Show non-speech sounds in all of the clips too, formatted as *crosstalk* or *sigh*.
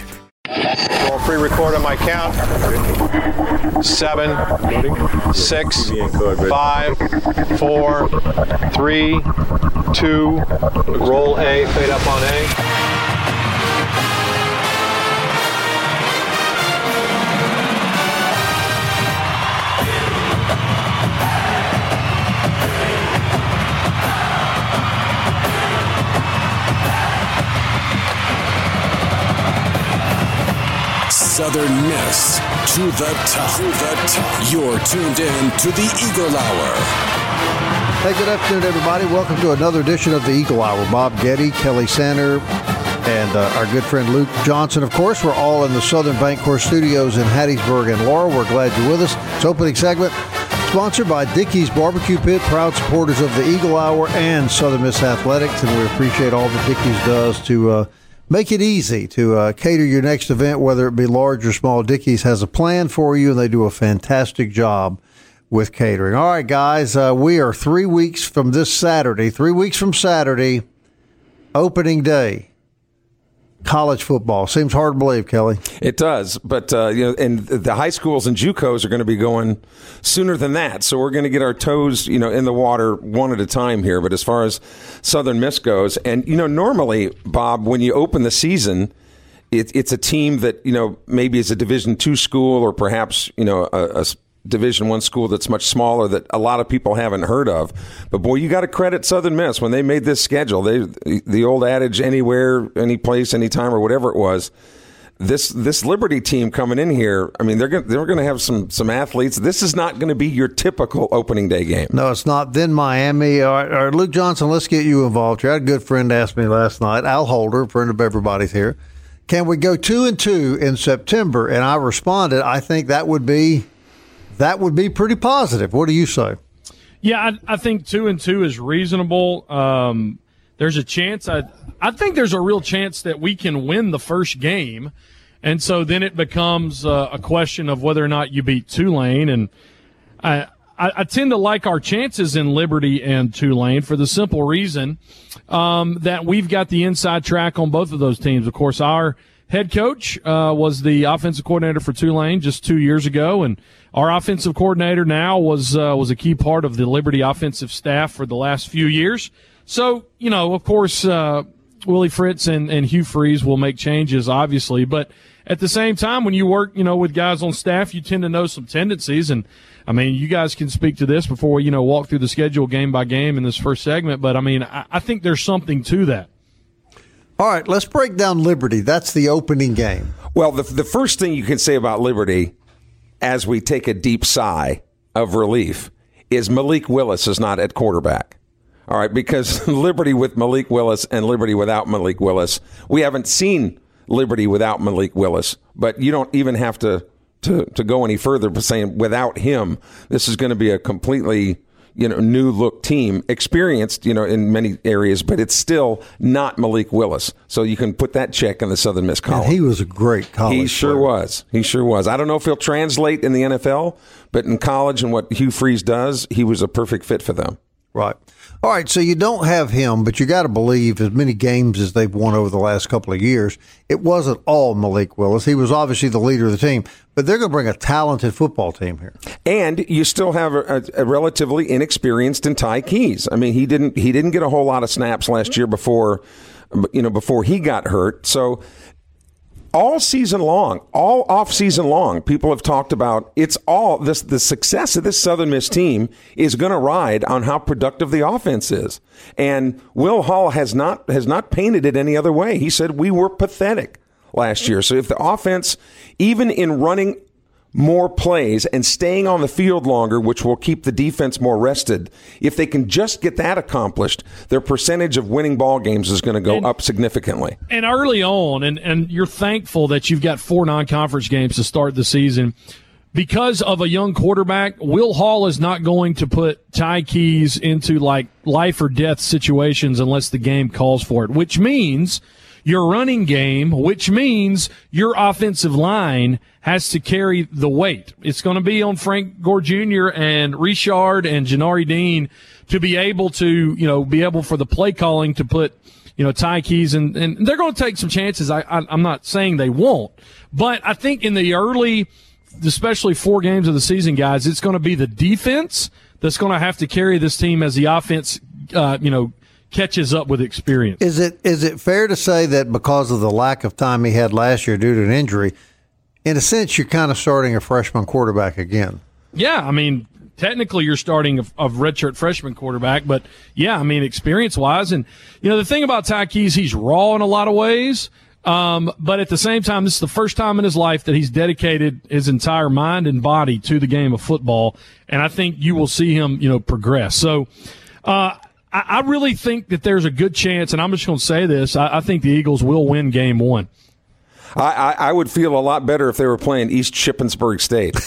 five. Roll pre-record on my count. Seven, six, five, four, three, two. Roll A. Fade up on A. Southern Miss to the top. To the top. You're tuned in to the Eagle Hour. Hey, good afternoon, everybody. Welcome to another edition of the Eagle Hour. Bob Getty, Kelly Sander, and uh, our good friend Luke Johnson. Of course, we're all in the Southern Bank Bancorp Studios in Hattiesburg and Laurel. We're glad you're with us. It's opening segment sponsored by Dickey's Barbecue Pit, proud supporters of the Eagle Hour and Southern Miss Athletics, and we appreciate all that Dickey's does to. Uh, Make it easy to uh, cater your next event, whether it be large or small. Dickey's has a plan for you, and they do a fantastic job with catering. All right, guys, uh, we are three weeks from this Saturday, three weeks from Saturday, opening day college football. Seems hard to believe, Kelly. It does, but uh, you know, and the high schools and JUCOs are going to be going sooner than that. So we're going to get our toes, you know, in the water one at a time here. But as far as Southern Miss goes, and you know, normally, Bob, when you open the season. It, it's a team that you know maybe is a Division two school or perhaps you know a, a Division One school that's much smaller that a lot of people haven't heard of. But boy, you got to credit Southern Miss when they made this schedule. They the old adage anywhere, any place, anytime, or whatever it was. This this Liberty team coming in here, I mean, they're gonna, they're going to have some some athletes. This is not going to be your typical opening day game. No, it's not. Then Miami or, or Luke Johnson. Let's get you involved here. I had a good friend asked me last night, Al Holder, friend of everybody's here. Can we go two and two in September? And I responded, I think that would be that would be pretty positive. What do you say? Yeah, I, I think two and two is reasonable. Um, there's a chance. I I think there's a real chance that we can win the first game, and so then it becomes uh, a question of whether or not you beat Tulane. And I, I, I tend to like our chances in Liberty and Tulane for the simple reason um, that we've got the inside track on both of those teams. Of course, our head coach uh, was the offensive coordinator for Tulane just two years ago, and our offensive coordinator now was uh, was a key part of the Liberty offensive staff for the last few years. So you know, of course, uh, Willie Fritz and, and Hugh Freeze will make changes, obviously, but at the same time, when you work, you know, with guys on staff, you tend to know some tendencies. And I mean, you guys can speak to this before we, you know, walk through the schedule game by game in this first segment. But I mean, I, I think there's something to that. All right, let's break down Liberty. That's the opening game. Well, the, the first thing you can say about Liberty as we take a deep sigh of relief is Malik Willis is not at quarterback. All right, because *laughs* Liberty with Malik Willis and Liberty without Malik Willis, we haven't seen Liberty without Malik Willis, but you don't even have to to, to go any further by saying without him, this is going to be a completely you know, new look team, experienced, you know, in many areas, but it's still not Malik Willis. So you can put that check in the Southern Miss column. And he was a great college. He sure player. was. He sure was. I don't know if he'll translate in the NFL, but in college and what Hugh Freeze does, he was a perfect fit for them. Right. All right, so you don't have him, but you got to believe as many games as they've won over the last couple of years, it wasn't all Malik Willis. He was obviously the leader of the team, but they're going to bring a talented football team here. And you still have a, a relatively inexperienced in Ty Keys. I mean, he didn't he didn't get a whole lot of snaps last year before you know before he got hurt. So all season long, all off season long, people have talked about it's all this the success of this Southern Miss team is going to ride on how productive the offense is. And Will Hall has not has not painted it any other way. He said we were pathetic last year. So if the offense even in running more plays and staying on the field longer, which will keep the defense more rested. If they can just get that accomplished, their percentage of winning ball games is going to go And- up significantly. and early on, and, and you're thankful that you've got four non conference games to start the season. Because of a young quarterback, Will Hall is not going to put Ty Keys into like life or death situations unless the game calls for it, which means your running game, which means your offensive line has to carry the weight. It's going to be on Frank Gore Jr. and Richard and Janari Dean to be able to, you know, be able for the play calling to put you know, Ty Keys, and, and they're going to take some chances. I, I, I'm not saying they won't, but I think in the early, especially four games of the season, guys, it's going to be the defense that's going to have to carry this team as the offense, uh, you know, catches up with experience. Is it is it fair to say that because of the lack of time he had last year due to an injury, in a sense, you're kind of starting a freshman quarterback again? Yeah, I mean, technically you're starting a, a redshirt freshman quarterback, but yeah, I mean, experience wise, and you know the thing about Ty Keys, he's raw in a lot of ways. Um, but at the same time, this is the first time in his life that he's dedicated his entire mind and body to the game of football, and I think you will see him, you know, progress. So, uh, I, really think that there's a good chance, and I'm just going to say this: I, I think the Eagles will win Game One. I, I, I would feel a lot better if they were playing East Shippensburg State. *laughs*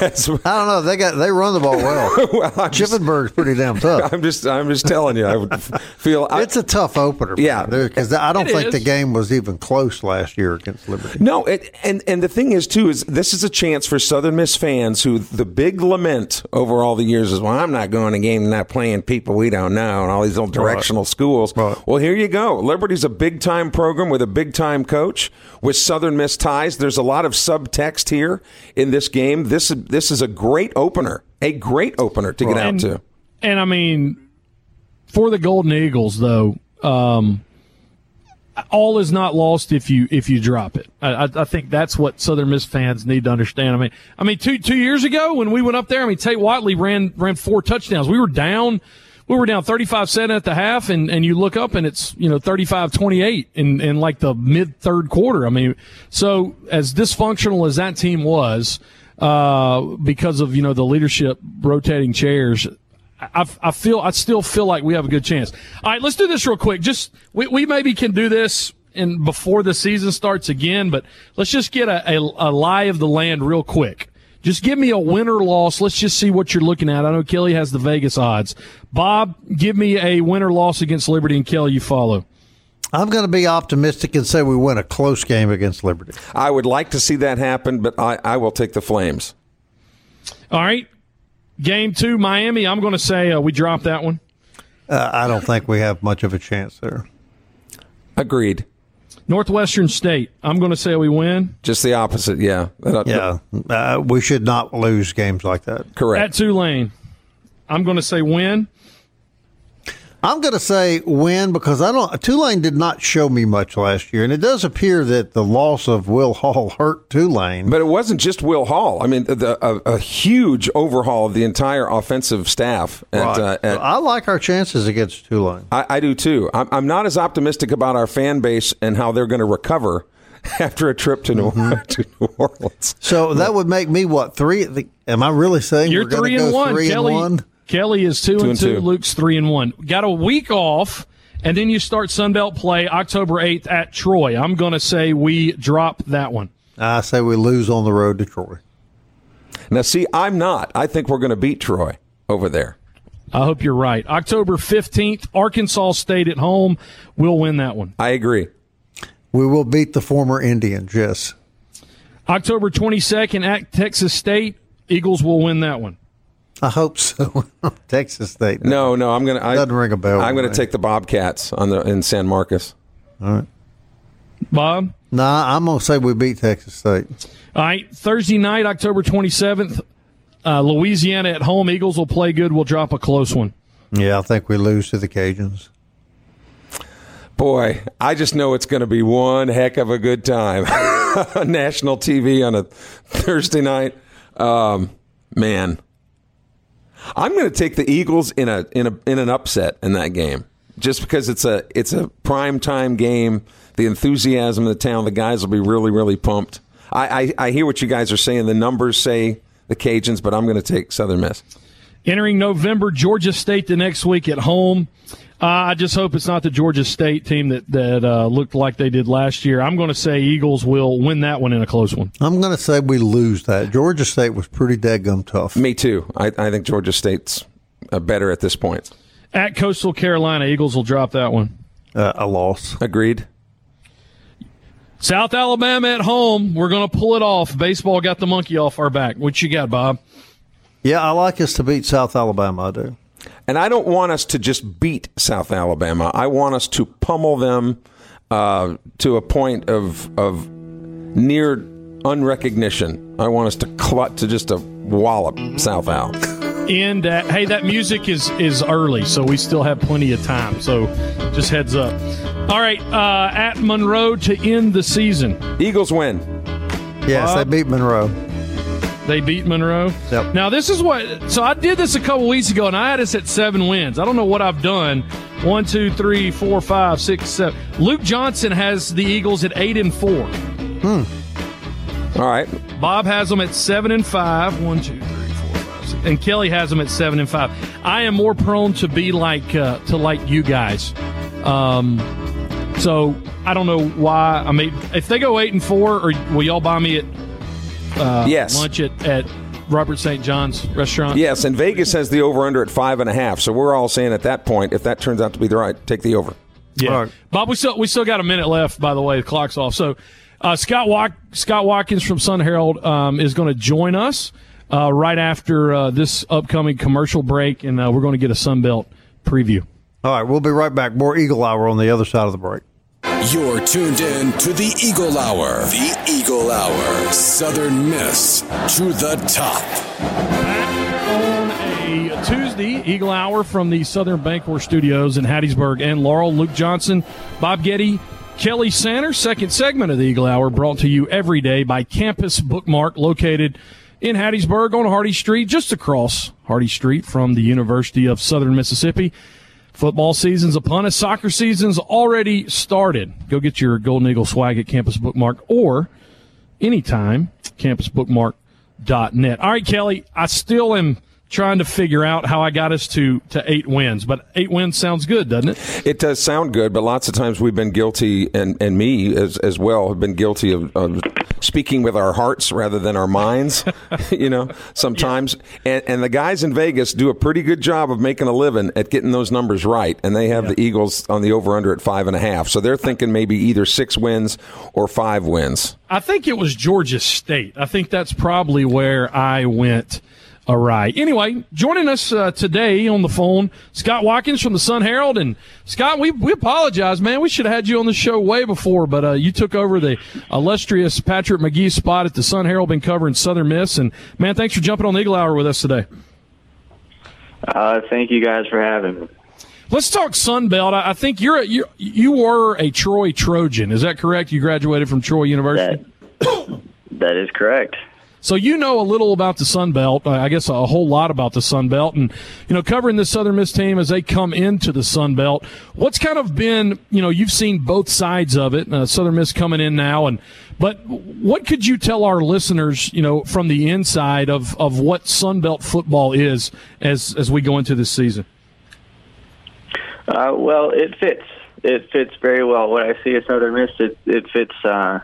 That's- I don't know. They got they run the ball well. *laughs* well, I'm pretty damn tough. *laughs* I'm just, I'm just telling you. I would feel. I, It's a tough opener. Yeah. because I don't It think the game was even close last year against Liberty. No, it, and and the thing is too is this is a chance for Southern Miss fans who the big lament over all the years is well I'm not going to game and not playing people we don't know and all these little directional schools. Right. Well, here you go. Liberty's a big time program with a big time coach with Southern Miss ties. There's a lot of subtext here in this game. This this is a great opener, a great opener to get out and, to. And I mean, for the Golden Eagles, though, um, all is not lost if you if you drop it. I, I, I think that's what Southern Miss fans need to understand. I mean, I mean, two two years ago when we went up there, I mean, Tate Watley ran ran four touchdowns. We were down. We were down 35-7 at the half, and, and you look up and it's, you know, 35-28 in, in like the mid third quarter. I mean, so as dysfunctional as that team was, uh, because of, you know, the leadership rotating chairs, I, I feel I still feel like we have a good chance. All right, let's do this real quick. Just we, we maybe can do this in before the season starts again, but let's just get a, a, a lie of the land real quick. Just give me a win or loss. Let's just see what you're looking at. I know Kelly has the Vegas odds. Bob, give me a win or loss against Liberty, and Kelly, you follow. I'm going to be optimistic and say we win a close game against Liberty. I would like to see that happen, but I, I will take the Flames. All right, game two, Miami. I'm going to say uh, we drop that one. Uh, I don't think we have much of a chance there. Agreed. Northwestern State. I'm going to say we win. Just the opposite. Yeah. Yeah, uh, we should not lose games like that. Correct. At Tulane. I'm going to say win. I'm going to say win because I don't. Tulane did not show me much last year, and it does appear that the loss of Will Hall *laughs* hurt Tulane. But it wasn't just Will Hall. I mean, the, a, a huge overhaul of the entire offensive staff. At, Right. uh, at, I like our chances against Tulane. I, I do too. I'm, I'm not as optimistic about our fan base and how they're going to recover *laughs* after a trip to New, Mm-hmm. *laughs* to New Orleans. So that would make me what three? The, am I really saying You're we're three to and one. three Kelly, and one? Kelly is two, and and two. two. Luke's three and one. Got a week off, and then you start Sunbelt play October eighth at Troy. I'm going to say we drop that one. I say we lose on the road to Troy. Now, see, I'm not. I think we're going to beat Troy over there. I hope you're right. October 15th, Arkansas State at home. We'll win that one. I agree. We will beat the former Indians. Yes. October 22nd at Texas State. Eagles will win that one. I hope so. *laughs* Texas State. No, no, I'm going to. I, Doesn't ring a bell I'm gonna me. take the Bobcats on the in San Marcos. All right, Bob? Nah, I'm going to say we beat Texas State. All right. Thursday night, October 27th, uh, Louisiana at home. Eagles will play good. We'll drop a close one. Yeah, I think we lose to the Cajuns. Boy, I just know it's going to be one heck of a good time. *laughs* National TV on a Thursday night. Um, man, I'm going to take the Eagles in a in a in an upset in that game, just because it's a it's a prime time game. The enthusiasm of the town, the guys will be really really pumped. I, I, I hear what you guys are saying. The numbers say the Cajuns, but I'm going to take Southern Miss. Entering November, Georgia State the next week at home. Uh, I just hope it's not the Georgia State team that that uh, looked like they did last year. I'm going to say Eagles will win that one in a close one. I'm going to say we lose that. Georgia State was pretty gum tough. Me too. I, I think Georgia State's uh, better at this point. At Coastal Carolina, Eagles will drop that one. Uh, a loss. Agreed. South Alabama at home. We're going to pull it off. Baseball got the monkey off our back. What you got, Bob? Yeah, I like us to beat South Alabama. I do. And I don't want us to just beat South Alabama. I want us to pummel them uh, to a point of of near unrecognition. I want us to clut to just a wallop South Al. And uh, hey, that music is is early, so we still have plenty of time. So just heads up. All right, uh, at Monroe to end the season. Eagles win. Yes, Bob, they beat Monroe. They beat Monroe. Yep. Now this is what. So I did this a couple weeks ago, and I had us at seven wins. I don't know what I've done. One, two, three, four, five, six, seven. Luke Johnson has the Eagles at eight and four. Hmm. All right. Bob has them at seven and five. One, two, three, four, five, six. And Kelly has them at seven and five. I am more prone to be like uh, to like you guys. Um, so I don't know why. I mean, if they go eight and four, or will y'all buy me at uh, yes. lunch at, at Robert St. John's restaurant? Yes, and Vegas has the over under at five and a half. So we're all saying at that point, if that turns out to be the right, take the over. Yeah, right. Bob. We still we still got a minute left. By the way, the clock's off. So uh, Scott Wat- Scott Watkins from Sun Herald um, is going to join us uh, right after uh, this upcoming commercial break, and uh, we're going to get a Sun Belt preview. All right, we'll be right back. More Eagle Hour on the other side of the break. You're tuned in to the Eagle Hour. The Eagle Hour. Southern Miss to the top. On a Tuesday, Eagle Hour from the Southern Bancorp Studios in Hattiesburg and Laurel. Luke Johnson, Bob Getty, Kelly Sander. Second segment of the Eagle Hour brought to you every day by Campus Bookmark, located in Hattiesburg on Hardy Street, just across Hardy Street from the University of Southern Mississippi. Football season's upon us. Soccer season's already started. Go get your Golden Eagle swag at Campus Bookmark or anytime, campusbookmark.net. All right, Kelly, I still am trying to figure out how I got us to, to eight wins. But eight wins sounds good, doesn't it? It does sound good, but lots of times we've been guilty, and, and me as, as well, have been guilty of, of speaking with our hearts rather than our minds, *laughs* you know, sometimes. Yeah. And, and the guys in Vegas do a pretty good job of making a living at getting those numbers right. And they have yeah. the Eagles on the over under at five and a half. So they're thinking maybe either six wins or five wins. I think it was Georgia State. I think that's probably where I went all right. Anyway, joining us uh, today on the phone, Scott Watkins from the Sun Herald. And Scott, we, we apologize, man. We should have had you on the show way before, but uh, you took over the illustrious Patrick McGee spot at the Sun Herald, been covering Southern Miss. And man, thanks for jumping on the Eagle Hour with us today. Uh, thank you guys for having me. Let's talk Sun Belt. I think you're a, you you were a Troy Trojan. Is that correct? You graduated from Troy University. That, *coughs* that is correct. So you know a little about the Sun Belt, I guess a whole lot about the Sun Belt, and you know covering the Southern Miss team as they come into the Sun Belt. What's kind of been, you know, you've seen both sides of it. Uh, Southern Miss coming in now, and but what could you tell our listeners, you know, from the inside of of what Sun Belt football is as as we go into this season? Uh, well, it fits. It fits very well. What I see at Southern Miss, it, it fits. Uh,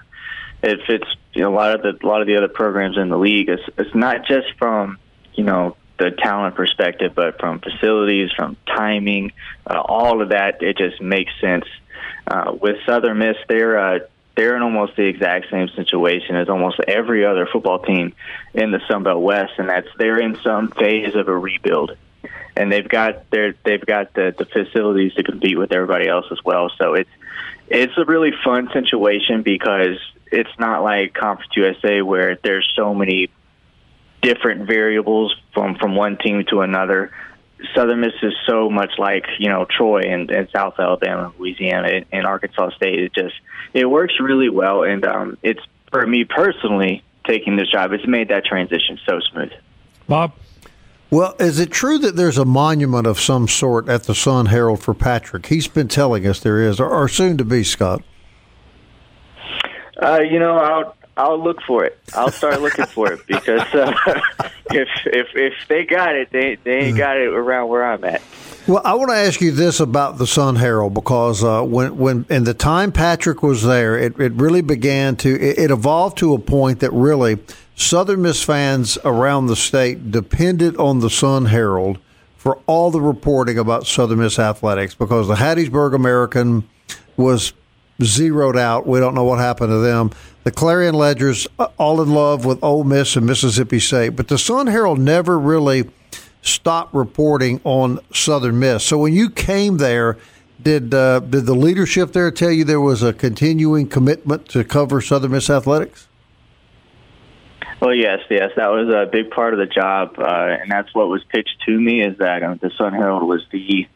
it fits you know a lot of the a lot of the other programs in the league. It's it's not just from you know the talent perspective, but from facilities, from timing, uh, all of that. It just makes sense. Uh, with Southern Miss, they're uh, they're in almost the exact same situation as almost every other football team in the Sun Belt West, and that's they're in some phase of a rebuild, and they've got their they've got the, the facilities to compete with everybody else as well. So it's it's a really fun situation because it's not like Conference USA where there's so many different variables from from one team to another. Southern Miss is so much like you know Troy and, and South Alabama, Louisiana, and, and Arkansas State. It just it works really well, and um, it's for me personally taking this job. It's made that transition so smooth. Bob. Well, is it true that there's a monument of some sort at the Sun Herald for Patrick? He's been telling us there is, or, or soon to be, Scott. Uh, you know, I'll I'll look for it. I'll start looking for it because uh, *laughs* if if if they got it, they they ain't got it around where I'm at. Well, I want to ask you this about the Sun Herald because uh, when when in the time Patrick was there, it, it really began to it, it evolved to a point that really Southern Miss fans around the state depended on the Sun Herald for all the reporting about Southern Miss athletics because the Hattiesburg American was zeroed out. We don't know what happened to them. The Clarion Ledger's uh, all in love with Ole Miss and Mississippi State, but the Sun Herald never really stopped reporting on Southern Miss. So when you came there, did uh, did the leadership there tell you there was a continuing commitment to cover Southern Miss athletics? Well, yes, yes, that was a big part of the job, uh, and that's what was pitched to me. Is that um, the Sun Herald was the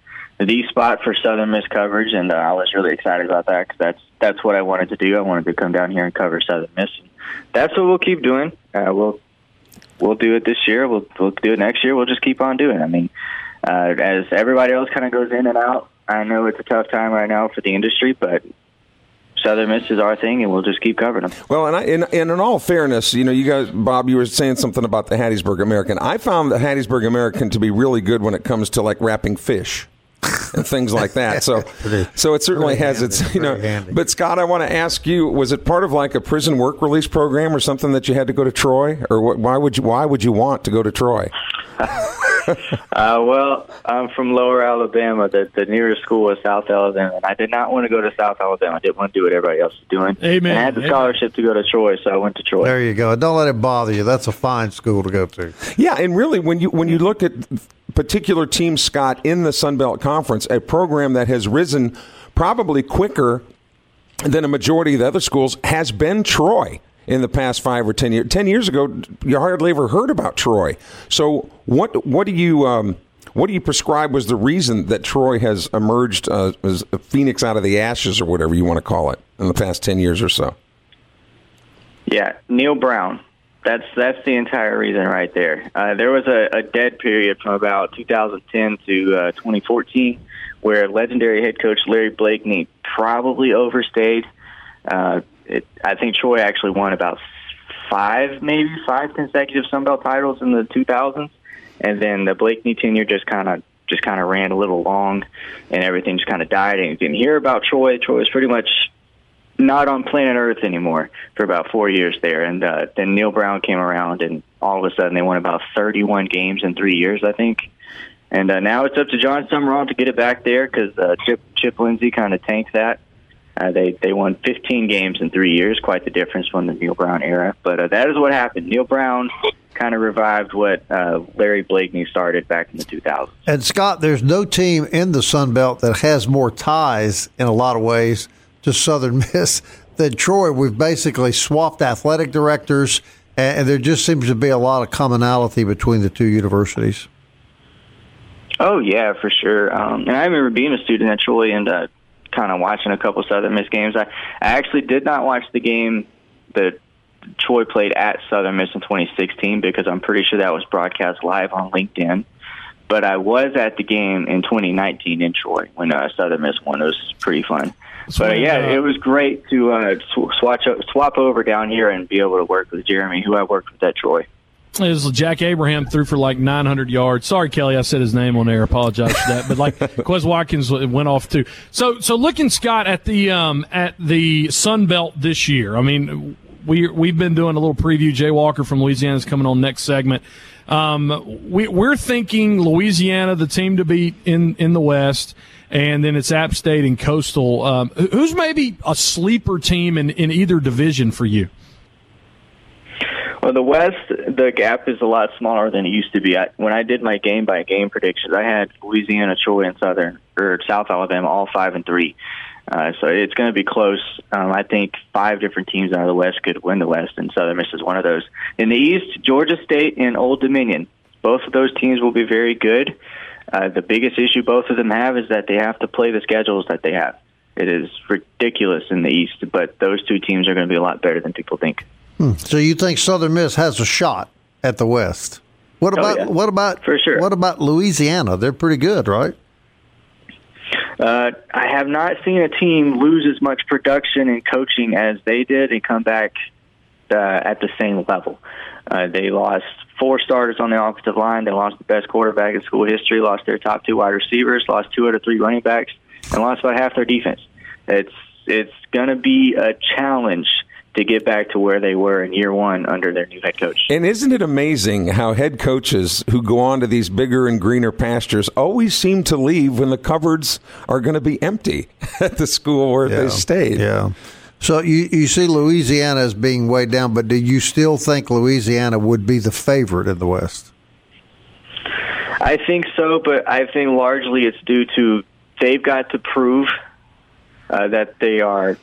the spot for Southern Miss coverage, and uh, I was really excited about that because that's that's what I wanted to do. I wanted to come down here and cover Southern Miss. And that's what we'll keep doing. Uh, we'll we'll do it this year. We'll we'll do it next year. We'll just keep on doing. it. I mean, uh, as everybody else kind of goes in and out, I know it's a tough time right now for the industry, but Southern Miss is our thing, and we'll just keep covering them. Well, and, I, and, and in all fairness, you know, you guys, Bob, you were saying something about the Hattiesburg American. I found the Hattiesburg American to be really good when it comes to like wrapping fish. And things like that. So, *laughs* so it certainly has handy, its, you know. Handy. But Scott, I want to ask you: Was it part of like a prison work release program or something that you had to go to Troy, or what, why would you why would you want to go to Troy? *laughs* uh, well, I'm from Lower Alabama. The, the nearest school was South Alabama, and I did not want to go to South Alabama. I didn't want to do what everybody else was doing. Amen. And I had the scholarship to go to Troy, so I went to Troy. There you go. Don't let it bother you. That's a fine school to go to. Yeah, and really, when you when you look at particular team, Scott, in the Sun Belt Conference, a program that has risen probably quicker than a majority of the other schools has been Troy in the past five or ten years. Ten years ago, you hardly ever heard about Troy. So, what what do you um, what do you prescribe was the reason that Troy has emerged uh, as a phoenix out of the ashes, or whatever you want to call it, in the past ten years or so? Yeah, Neal Brown. That's that's the entire reason right there. Uh, there was a, a, dead period from about 2010 to uh, 2014 where legendary head coach Larry Blakeney probably overstayed. Uh, it, I think Troy actually won about five, maybe five consecutive Sun Belt titles in the 2000s, and then the Blakeney tenure just kind of just kind of ran a little long, and everything just kind of died. And you didn't hear about Troy. Troy was pretty much not on planet Earth anymore for about four years there. And uh, then Neal Brown came around, and all of a sudden they won about 31 games in three years, I think. And uh, now it's up to Jon Sumrall to get it back there because uh, Chip Chip Lindsey kind of tanked that. Uh, they they won 15 games in three years, quite the difference from the Neal Brown era. But uh, that is what happened. Neal Brown kind of revived what uh, Larry Blakeney started back in the 2000s. And Scott, there's no team in the Sun Belt that has more ties in a lot of ways to Southern *laughs* Miss than Troy. We've basically swapped athletic directors, and there just seems to be a lot of commonality between the two universities. Oh yeah, for sure. Um, and I remember being a student at Troy and uh, kind of watching a couple Southern Miss games. I, I actually did not watch the game that Troy played at Southern Miss in 2016 because I'm pretty sure that was broadcast live on LinkedIn. But I was at the game in 2019 in Troy when uh, Southern Miss won. It was pretty fun. So but yeah, uh, it was great to uh, swatch, swap over down here and be able to work with Jeremy, who I worked with at Troy. It was Jack Abraham threw for like 900 yards. Sorry, Kelly, I said his name on air. Apologize for that. But like *laughs* Quez Watkins went off too. So so looking Scott at the um, at the Sun Belt this year. I mean, we we've been doing a little preview. Jay Walker from Louisiana is coming on next segment. Um, we, we're thinking Louisiana, the team to beat in in the West and then it's App State and Coastal. Um, who's maybe a sleeper team in, in either division for you? Well, the West, the gap is a lot smaller than it used to be. I, when I did my game by game predictions, I had Louisiana, Troy, and Southern or South Alabama all five and three. Uh, so it's going to be close. Um, I think five different teams out of the West could win the West, and Southern Miss is one of those. In the East, Georgia State and Old Dominion. Both of those teams will be very good. Uh, the biggest issue both of them have is that they have to play the schedules that they have. It is ridiculous in the East, but those two teams are going to be a lot better than people think. Hmm. So you think Southern Miss has a shot at the West? What oh, about oh, yeah. what about for sure? What about Louisiana? They're pretty good, right? Uh, I have not seen a team lose as much production and coaching as they did and come back uh, at the same level. Uh, they lost four starters on the offensive line. They lost the best quarterback in school history. Lost their top two wide receivers. Lost two out of three running backs, and lost about half their defense. It's it's going to be a challenge to get back to where they were in year one under their new head coach. And isn't it amazing how head coaches who go on to these bigger and greener pastures always seem to leave when the cupboards are going to be empty *laughs* at the school where Yeah. they stayed? Yeah. So you, you see Louisiana as being way down, but do you still think Louisiana would be the favorite in the West? I think so, but I think largely it's due to they've got to prove uh, that they are.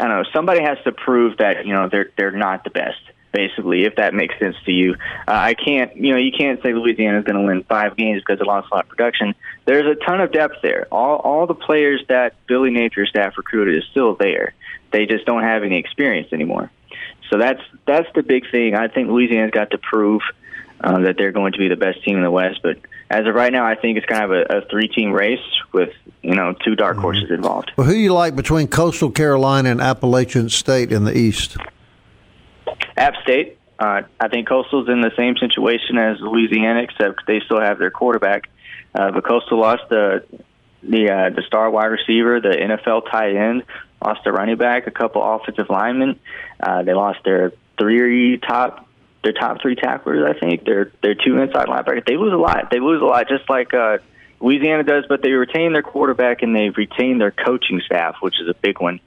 I don't know. Somebody has to prove that you know they're they're not the best. Basically, if that makes sense to you, uh, I can't. You know, you can't say Louisiana is going to win five games because they lost a lot of production. There's a ton of depth there. All all the players that Billy Napier's staff recruited is still there. They just don't have any experience anymore. So that's that's the big thing. I think Louisiana's got to prove uh, that they're going to be the best team in the West. But as of right now, I think it's kind of a, a three-team race with you know two dark horses involved. Well, who do you like between Coastal Carolina and Appalachian State in the East? App State, uh, I think Coastal's in the same situation as Louisiana, except they still have their quarterback. Uh, but Coastal lost the the uh, the star wide receiver, the NFL tight end, lost their running back, a couple offensive linemen. Uh, they lost their three top their top three tacklers. I think their their two inside linebackers. They lose a lot. They lose a lot, just like uh, Louisiana does. But they retain their quarterback and they retain their coaching staff, which is a big one.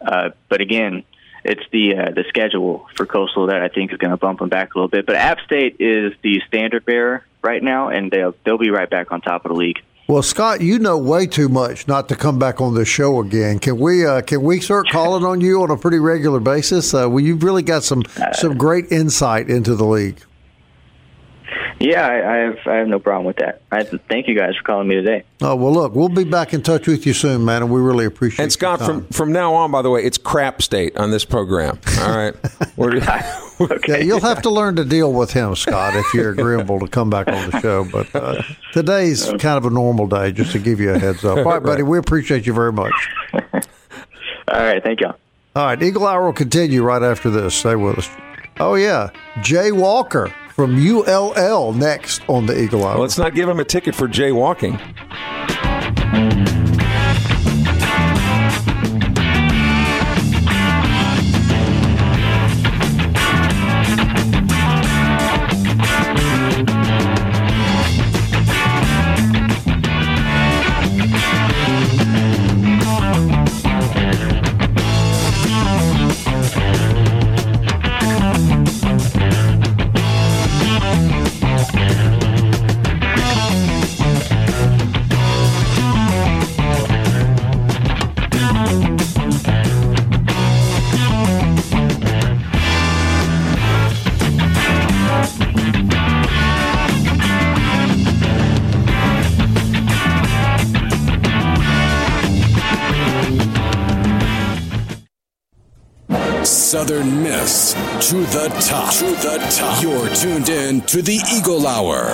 Uh, but again, it's the uh, the schedule for Coastal that I think is going to bump them back a little bit. But App State is the standard bearer right now, and they'll they'll be right back on top of the league. Well, Scott, you know way too much not to come back on this show again. Can we uh, can we start calling on you on a pretty regular basis? Uh, well, you've really got some some great insight into the league. Yeah, I, I have I have no problem with that. I thank you guys for calling me today. Oh well, look, we'll be back in touch with you soon, man, and we really appreciate. It. And Scott, your from from now on, by the way, it's crap state on this program. All right, *laughs* We're- *laughs* Yeah, you'll have to learn to deal with him, Scott, if you're agreeable to come back on the show. But uh, today's kind of a normal day, just to give you a heads up. All right, buddy, we appreciate you very much. *laughs* All right, thank you. All right, Eagle Hour will continue right after this. Stay with us. Oh yeah, Jay Walker from ULL next on the Eagle Hour. let's not give him a ticket for jaywalking. Top. To the top. You're tuned in to the Eagle Hour.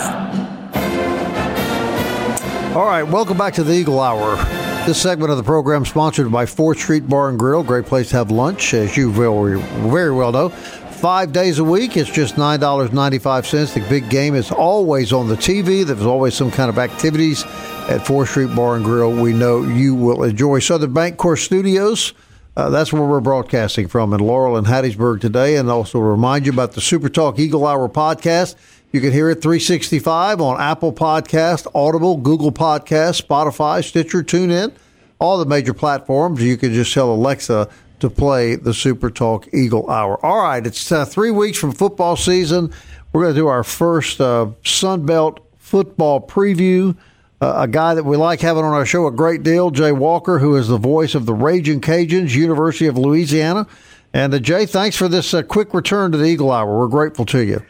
All right, welcome back to the Eagle Hour. This segment of the program sponsored by 4th Street Bar and Grill. Great place to have lunch, as you very, very well know. Five days a week, it's just $9.95. The big game is always on the TV. There's always some kind of activities at 4th Street Bar and Grill. We know you will enjoy. Southern Bancorp Studios. Uh, that's where we're broadcasting from in Laurel and Hattiesburg today. And also remind you about the Super Talk Eagle Hour podcast. You can hear it 365 on Apple Podcast, Audible, Google Podcast, Spotify, Stitcher, TuneIn, all the major platforms. You can just tell Alexa to play the Super Talk Eagle Hour. All right, it's uh, three weeks from football season. We're going to do our first uh, Sun Belt football preview. Uh, a guy that we like having on our show a great deal, Jay Walker, who is the voice of the Raging Cajuns, University of Louisiana. And uh, Jay, thanks for this uh, quick return to the Eagle Hour. We're grateful to you.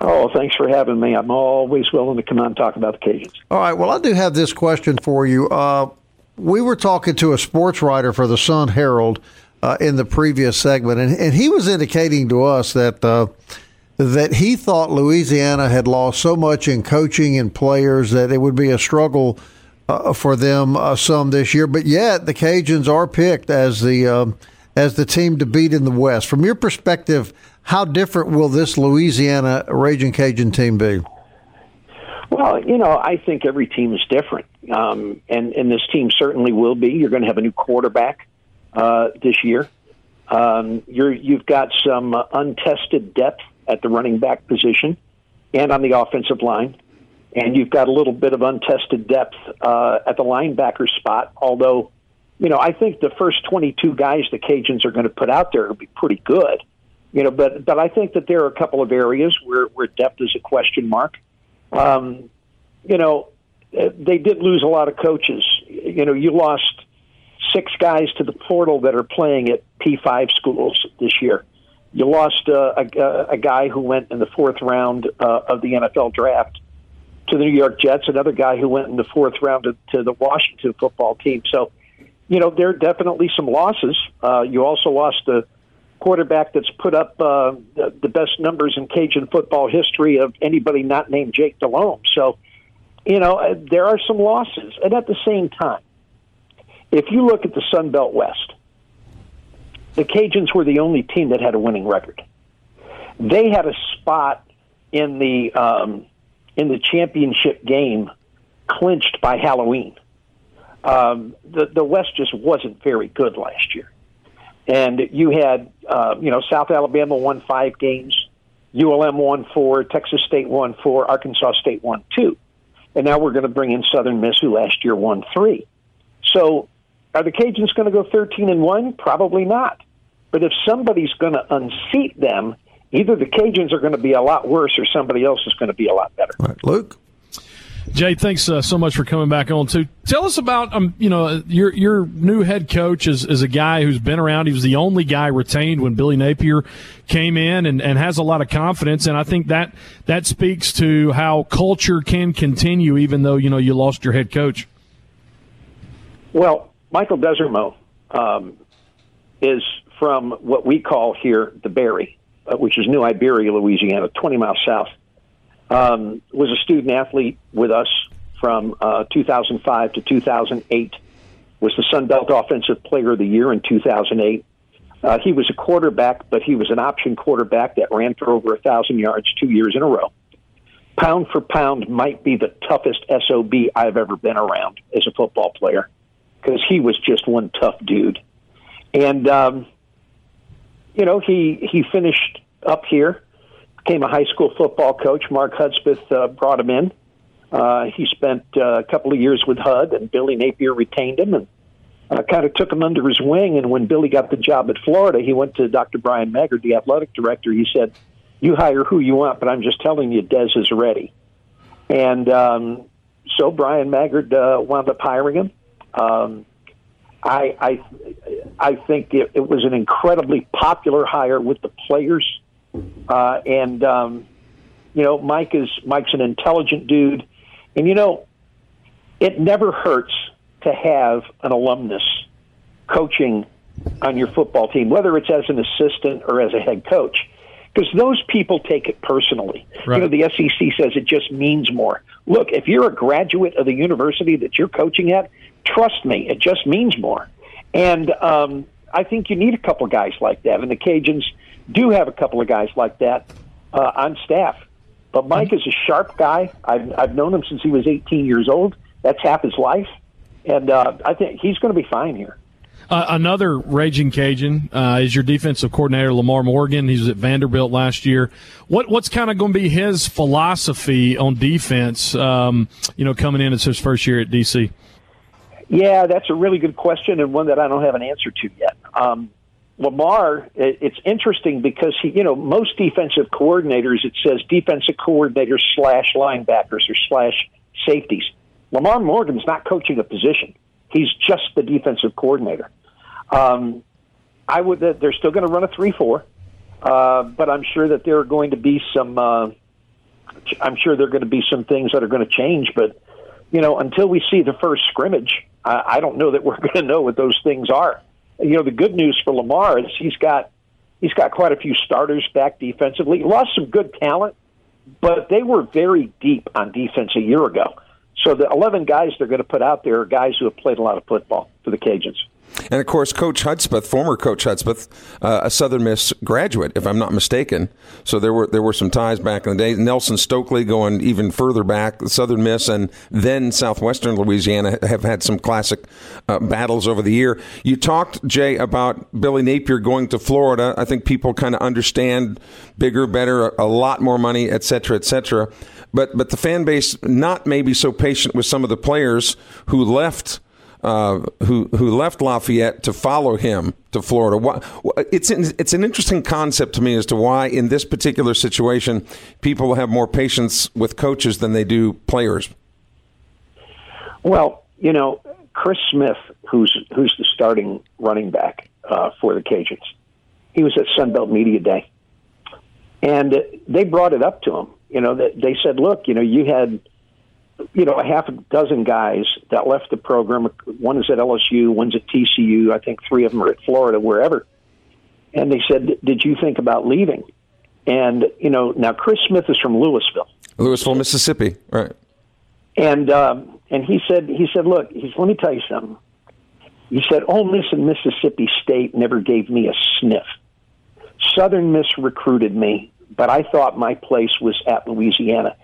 Oh, thanks for having me. I'm always willing to come on and talk about the Cajuns. All right. Well, I do have this question for you. Uh, we were talking to a sports writer for the Sun Herald uh, in the previous segment, and, and he was indicating to us that uh, that he thought Louisiana had lost so much in coaching and players that it would be a struggle uh, for them uh, some this year. But yet, the Cajuns are picked as the um, as the team to beat in the West. From your perspective, how different will this Louisiana Raging Cajun team be? Well, you know, I think every team is different, um, and and this team certainly will be. You're going to have a new quarterback uh, this year. Um, you're you've got some uh, untested depth at the running back position and on the offensive line, and you've got a little bit of untested depth uh, at the linebacker spot. Although, you know, I think the first 22 guys the Cajuns are going to put out there will be pretty good. You know, but but I think that there are a couple of areas where where depth is a question mark. Um, you know, uh, they did lose a lot of coaches. You know, you lost six guys to the portal that are playing at P5 schools this year. You lost uh, a, a guy who went in the fourth round uh, of the NFL draft to the New York Jets, another guy who went in the fourth round to, to the Washington football team. So, you know, there are definitely some losses. Uh, you also lost the quarterback that's put up uh, the, the best numbers in Cajun football history of anybody not named Jake Delhomme. So, you know, uh, there are some losses. And at the same time, if you look at the Sun Belt West, the Cajuns were the only team that had a winning record. They had a spot in the um, in the championship game clinched by Halloween. Um, the the West just wasn't very good last year and you had uh, you know South Alabama won five games, ULM won four, Texas State won four, Arkansas State won two, and now we're going to bring in Southern Miss, who last year won three. So, are the Cajuns going to go thirteen and one? Probably not. But if somebody's going to unseat them, either the Cajuns are going to be a lot worse, or somebody else is going to be a lot better. Luke. Jay, thanks uh, so much for coming back on too. Tell us about um, you know, your your new head coach is, is a guy who's been around. He was the only guy retained when Billy Napier came in and, and has a lot of confidence. And I think that that speaks to how culture can continue even though, you know, you lost your head coach. Well, Michael Desormeaux um, is from what we call here the Berry, uh, which is New Iberia, Louisiana, 20 miles south um, was a student athlete with us from uh, 2005 to 2008. Was the Sun Belt Offensive Player of the Year in 2008. Uh, he was a quarterback, but he was an option quarterback that ran for over a thousand yards two years in a row. Pound for pound, might be the toughest sob I've ever been around as a football player because he was just one tough dude. And um, you know, he he finished up here became a high school football coach. Mark Hudspeth uh, brought him in. Uh, he spent uh, a couple of years with HUD, and Billy Napier retained him and uh, kind of took him under his wing. And when Billy got the job at Florida, he went to Dr. Bryan Maggard, the athletic director. He said, "You hire who you want, but I'm just telling you, Dez is ready." And um, so Bryan Maggard uh, wound up hiring him. Um, I, I I think it, it was an incredibly popular hire with the players uh, and um, you know, Mike is Mike's an intelligent dude, and you know, it never hurts to have an alumnus coaching on your football team, whether it's as an assistant or as a head coach, because those people take it personally. Right. You know, the SEC says it just means more. Look, if you're a graduate of the university that you're coaching at, trust me, it just means more. And um, I think you need a couple of guys like that. And the Cajuns do have a couple of guys like that uh, on staff. But Mike is a sharp guy. I've, I've known him since he was 18 years old. That's half his life. And uh, I think he's going to be fine here. Uh, another raging Cajun uh, is your defensive coordinator Lamar Morgan. He was at Vanderbilt last year. What what's kind of going to be his philosophy on defense? Um, you know, coming in as his first year at DC. Yeah, that's a really good question and one that I don't have an answer to yet. Um, Lamar, it's interesting because he, you know, most defensive coordinators, it says defensive coordinators slash linebackers or slash safeties. Lamar Morgan's not coaching a position; he's just the defensive coordinator. Um, I would. They're still going to run a three-four, uh, but I'm sure that there are going to be some. Uh, I'm sure there are going to be some things that are going to change, but you know, until we see the first scrimmage, I, I don't know that we're *laughs* going to know what those things are. You know, the good news for Lamar is he's got he's got quite a few starters back defensively. He lost some good talent, but they were very deep on defense a year ago. So the 11 guys they're going to put out there are guys who have played a lot of football for the Cajuns. And of course, Coach Hudspeth, former Coach Hudspeth, uh, a Southern Miss graduate, if I'm not mistaken. So there were there were some ties back in the day. Nelson Stokley going even further back, Southern Miss, and then Southwestern Louisiana have had some classic uh, battles over the year. You talked, Jay, about Billy Napier going to Florida. I think people kind of understand bigger, better, a, a lot more money, et cetera, et cetera. But but the fan base not maybe so patient with some of the players who left uh, who who left Lafayette to follow him to Florida. It's an, it's an interesting concept to me as to why in this particular situation people have more patience with coaches than they do players. Well, you know, Chris Smith, who's who's the starting running back uh, for the Cajuns, he was at Sun Belt Media Day, and they brought it up to him. You know, they said, "Look, you know, you had." You know, a half a dozen guys that left the program. One is at LSU, one's at TCU. I think three of them are at Florida, wherever. And they said, "Did you think about leaving?" And you know, now Chris Smith is from Louisville, Louisville, Mississippi, right? And um, and he said, he said, "Look, he said, let me tell you something." He said, "Ole Miss and Mississippi State never gave me a sniff. Southern Miss recruited me, but I thought my place was at Louisiana."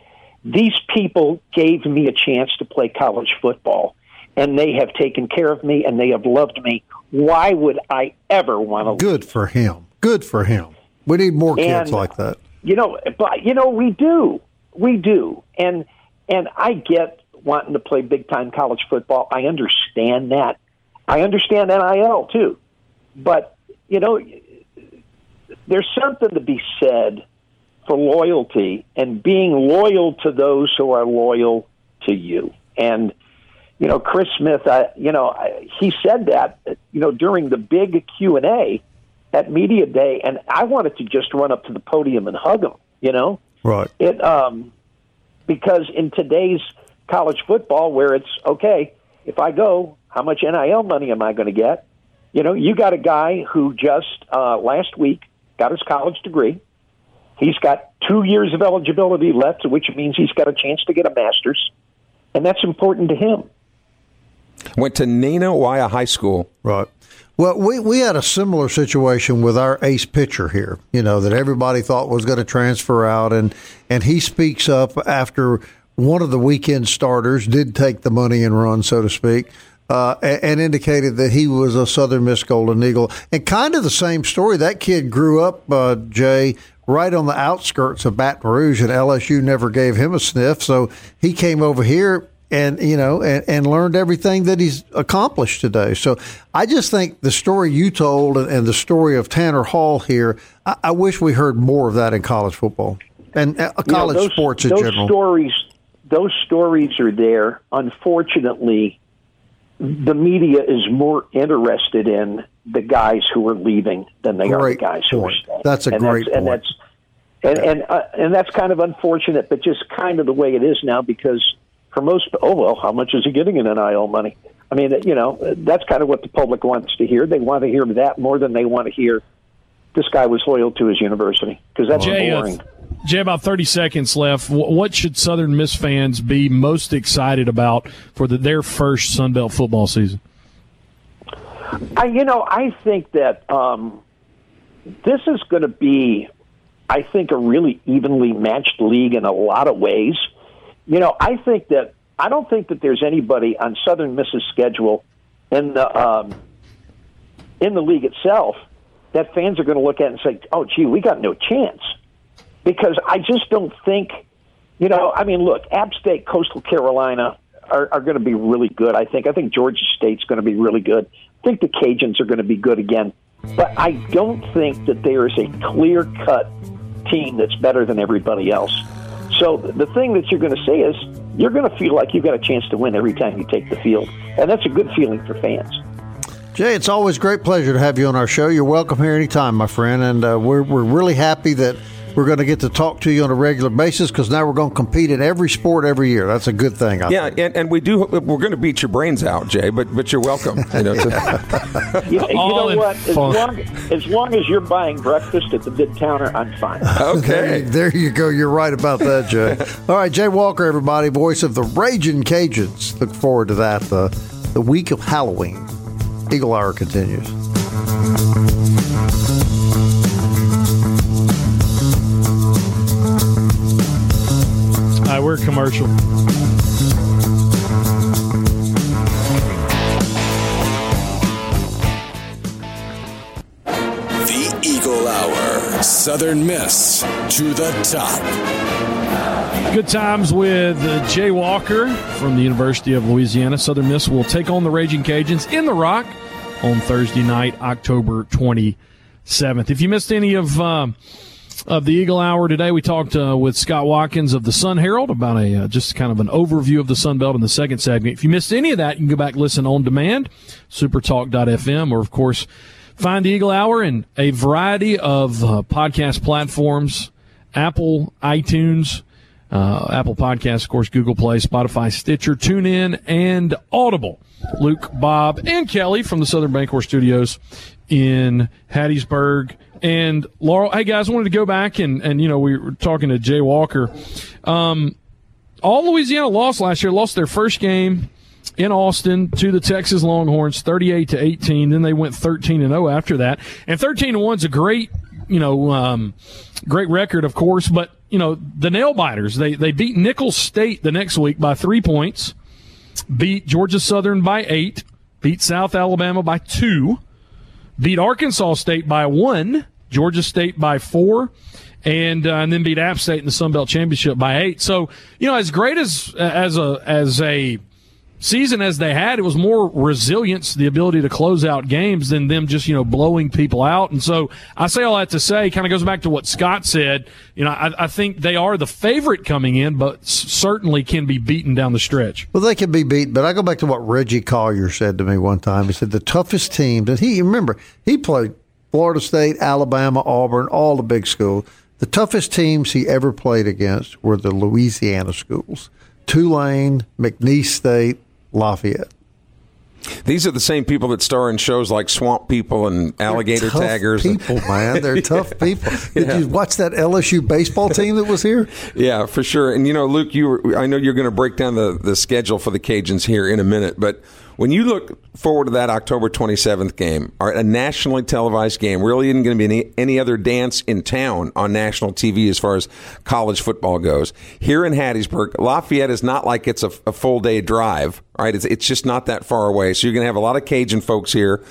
These people gave me a chance to play college football, and they have taken care of me and they have loved me. Why would I ever want to? Good for him. Good for him. We need more kids and, like that. You know, but you know we do, we do, and and I get wanting to play big time college football. I understand that. I understand NIL too, but you know, there's something to be said for loyalty and being loyal to those who are loyal to you. And you know, Chris Smith, I, you know, I, he said that you know during the big Q and A at media day, and I wanted to just run up to the podium and hug him. You know, right? It um because in today's college football, where it's okay, if I go, how much NIL money am I going to get? You know, you got a guy who just uh, last week got his college degree He's got two years of eligibility left, which means he's got a chance to get a master's, and that's important to him. Went to Nanih Waiya High School. Right. Well, we, we had a similar situation with our ace pitcher here, you know, that everybody thought was going to transfer out. And, and he speaks up after one of the weekend starters did take the money and run, so to speak, uh, and, and, indicated that he was a Southern Miss Golden Eagle. And kind of the same story. That kid grew up, uh, Jay, right on the outskirts of Baton Rouge, and LSU never gave him a sniff. So he came over here and you know and, and learned everything that he's accomplished today. So I just think the story you told and, and the story of Tanner Hall here, I, I, wish we heard more of that in college football and uh, college those, sports in those general. Stories, those stories are there. Unfortunately, the media is more interested in the guys who are leaving than they great are the guys who are staying. That's a and great that's, point. And that's and and, uh, and that's kind of unfortunate, but just kind of the way it is now. Because for most, oh well, how much is he getting in NIL money? I mean, you know, that's kind of what the public wants to hear. They want to hear that more than they want to hear this guy was loyal to his university because that's Jay, uh, boring. Uh, Jay, about 30 seconds left. What should Southern Miss fans be most excited about for the, their first Sun Belt football season? I, you know, I think that um, this is going to be, I think, a really evenly matched league in a lot of ways. You know, I think that I don't think that there's anybody on Southern Miss's schedule in the um, in the league itself that fans are going to look at and say, "Oh, gee, we got no chance," because I just don't think. You know, I mean, look, App State, Coastal Carolina are, are going to be really good. I think. I think Georgia State's going to be really good think the Cajuns are going to be good again, but I don't think that there is a clear cut team that's better than everybody else. So the thing that you're going to see is you're going to feel like you've got a chance to win every time you take the field, and that's a good feeling for fans. Jay, it's always a great pleasure to have you on our show. You're welcome here anytime, my friend, and uh, we're we're really happy that we're going to get to talk to you on a regular basis because now we're going to compete in every sport every year. That's a good thing. I yeah, and, and, we do. We're going to beat your brains out, Jay. But but you're welcome. You know, to... *laughs* *laughs* you, you know what? As long, as long, as you're buying breakfast at the Mid Towner, I'm fine. Okay, there, there, you go. You're right about that, Jay. *laughs* All right, Jay Walker, everybody, voice of the Raging Cajuns. Look forward to that. The the week of Halloween. Eagle Hour continues. We're commercial. The Eagle Hour. Southern Miss to the top. Good times with Jay Walker from the University of Louisiana. Southern Miss will take on the Raging Cajuns in the Rock on Thursday night, October 27th. If you missed any of um, of the Eagle Hour today, we talked uh, with Scott Watkins of the Sun Herald about a uh, just kind of an overview of the Sun Belt in the second segment. If you missed any of that, you can go back and listen on demand, supertalk.fm, or of course, find the Eagle Hour in a variety of uh, podcast platforms, Apple, iTunes, uh, Apple Podcasts, of course, Google Play, Spotify, Stitcher, TuneIn, and Audible. Luke, Bob, and Kelly from the Southern Bancorp Studios in Hattiesburg. And Laurel, hey guys, I wanted to go back and, and you know, we were talking to Jay Walker. Um, all Louisiana lost last year, lost their first game in Austin to the Texas Longhorns, 38 to 18. Then they went 13 and 0 after that. And 13 to 1 is a great, you know, um, great record, of course, but you know, the nail biters, they, they beat Nicholls State the next week by three points, beat Georgia Southern by eight, beat South Alabama by two, beat Arkansas State by one, Georgia State by four, and uh, and then beat App State in the Sun Belt Championship by eight. So you know, as great as as a as a season as they had, it was more resilience, the ability to close out games than them just, you know, blowing people out. And so I say all that to say, kind of goes back to what Scott said. You know, I, I think they are the favorite coming in, but certainly can be beaten down the stretch. Well, they can be beat, but I go back to what Reggie Collier said to me one time. He said the toughest teams, and he remember he played Florida State, Alabama, Auburn, all the big schools. The toughest teams he ever played against were the Louisiana schools: Tulane, McNeese State, Lafayette. These are the same people that star in shows like Swamp People and Alligator tough Taggers. people, man. They're tough *laughs* people. Did Yeah. you watch that LSU baseball team that was here? Yeah, for sure. And you know, Luke, you were, I know you're going to break down the, the schedule for the Cajuns here in a minute, but when you look forward to that October 27th game, all right, a nationally televised game, really isn't going to be any, any other dance in town on national TV as far as college football goes. Here in Hattiesburg, Lafayette is not like it's a, a full day drive, right? It's, it's just not that far away. So you're going to have a lot of Cajun folks here.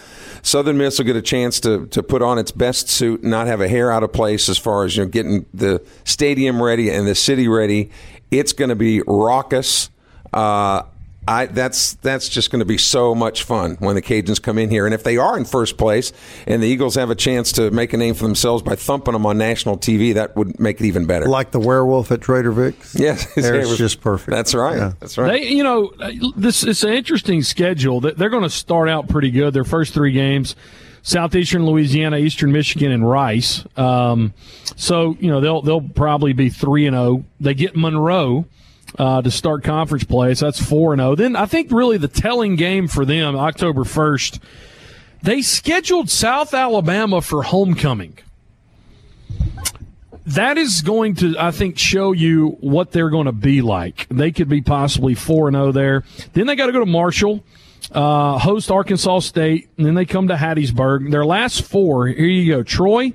Southern Miss will get a chance to, to put on its best suit and not have a hair out of place as far as you know getting the stadium ready and the city ready. It's going to be raucous. Uh, I, that's that's just going to be so much fun when the Cajuns come in here, and if they are in first place, and the Eagles have a chance to make a name for themselves by thumping them on national TV, that would make it even better. Like the werewolf at Trader Vic's. *laughs* yes, his it's was- just perfect. That's right. Yeah. That's right. They, you know, this it's an interesting schedule. They're going to start out pretty good. Their first three games, southeastern Louisiana, eastern Michigan, and Rice. Um, so you know they'll they'll probably be three and zero. They get Monroe. Uh, to start conference play, so that's four and zero. Then I think really the telling game for them, October first, they scheduled South Alabama for homecoming that is going to, I think, show you what they're going to be like. They could be possibly four and zero there. Then they got to go to Marshall, uh, host Arkansas State, and then they come to Hattiesburg. Their last four. Here you go: Troy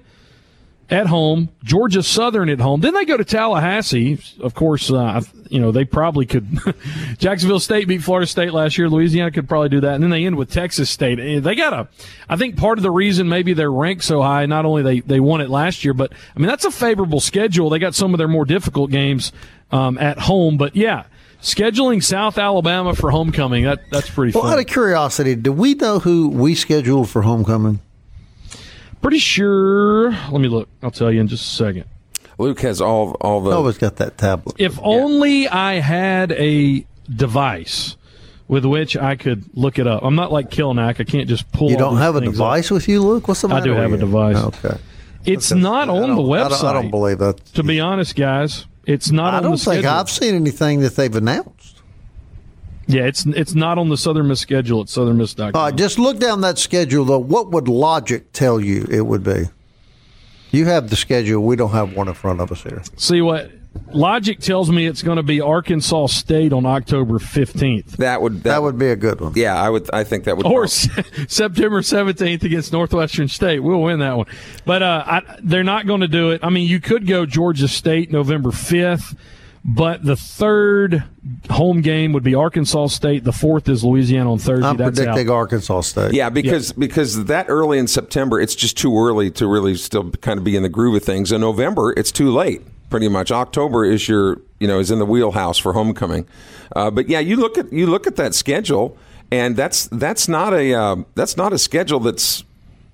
at home, Georgia Southern at home. Then they go to Tallahassee. Of course, uh, you know they probably could. *laughs* Jacksonville State beat Florida State last year. Louisiana could probably do that, and then they end with Texas State. Eh, They got a. I think part of the reason maybe they're ranked so high, not only they they won it last year, but I mean that's a favorable schedule. They got some of their more difficult games um, at home, but yeah. Scheduling South Alabama for homecoming, that, that's pretty Well, fun. out of curiosity, do we know who we scheduled for homecoming? Pretty sure. Let me look. I'll tell you in just a second. Luke has all all the. Always got that tablet. If only I had a device with which I could look it up. I'm not like Kilnack. I can't just pull. You don't these have a things up. device with you, Luke? What's the matter? I do have with a you? device. Okay. It's not I on the don't- I website. don't, I don't believe that. To be honest, guys, it's not I on don't the think schedule. I've seen anything that they've announced. Yeah, it's it's not on the Southern Miss schedule at southernmiss.com. All right, just look down that schedule, though. What would logic tell you it would be? You have the schedule. We don't have one in front of us here. See what logic tells me it's going to be Arkansas State on October 15th. That would that, would be a good one. Yeah, I would. I think that would. Be Or *laughs* September 17th against Northwestern State. We'll win that one. But uh, I, they're not going to do it. I mean, you could go Georgia State November 5th. But the third home game would be Arkansas State. The fourth is Louisiana on Thursday. I'm That's predicting out. Arkansas State. Yeah, because because that early in September, it's just too early to really still kind of be in the groove of things. In November, it's too late. Pretty much, October is your you know is in the wheelhouse for homecoming. Uh, but yeah, you look at you look at that schedule, and that's that's not a uh, that's not a schedule that's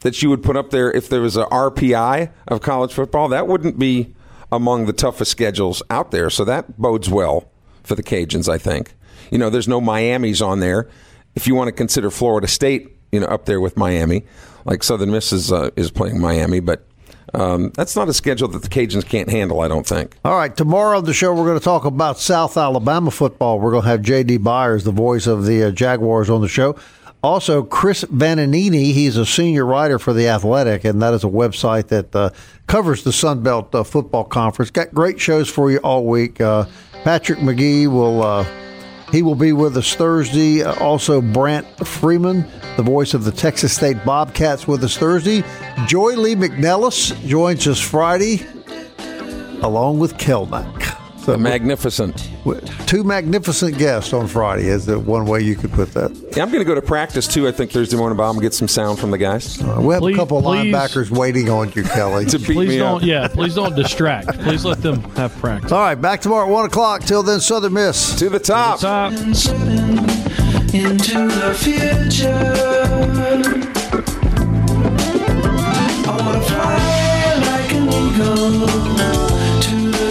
that you would put up there if there was a RPI of college football. That wouldn't be among the toughest schedules out there. So that bodes well for the Cajuns, I think. You know, there's no Miami's on there. If you want to consider Florida State, you know, up there with Miami, like Southern Miss is, uh, is playing Miami, but um, that's not a schedule that the Cajuns can't handle, I don't think. All right, tomorrow on the show, we're going to talk about South Alabama football. We're going to have J.D. Byers, the voice of the uh, Jaguars, on the show. Also, Chris Vannini, he's a senior writer for The Athletic, and that is a website that uh, covers the Sun Belt uh, Football Conference. Got great shows for you all week. Uh, Patrick Magee will uh, he will be with us Thursday. Uh, also, Brant Freeman, the voice of the Texas State Bobcats, with us Thursday. Joy Lee McNellis joins us Friday, along with Kelmack. So magnificent. Two magnificent guests on Friday is the one way you could put that. Yeah, I'm going to go to practice too. I think Thursday morning, Bob, and get some sound from the guys. Uh, we have please, a couple please, linebackers waiting on you, Kelly. *laughs* to beat please me don't, up. Yeah, please don't distract. Please let them have practice. All right, back tomorrow at one o'clock. Till then, Southern Miss to the top. To the top.